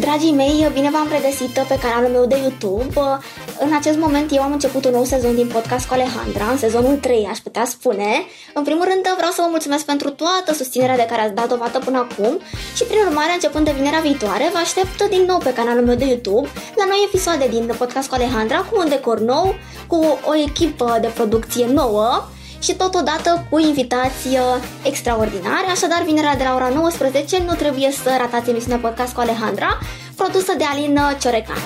Dragii mei, bine v-am regăsit pe canalul meu de YouTube. În acest moment eu am început un nou sezon din podcast cu Alejandra, în sezonul 3, aș putea spune. În primul rând vreau să vă mulțumesc pentru toată susținerea de care ați dat dovadă până acum și prin urmare, începând de vinerea viitoare, vă aștept din nou pe canalul meu de YouTube la noi episoade din podcast cu Alejandra cu un decor nou, cu o echipă de producție nouă și totodată cu invitații uh, extraordinare. Așadar, vinerea de la ora 19 nu trebuie să ratați emisiunea podcast cu Alejandra, produsă de Alin Ciorecan.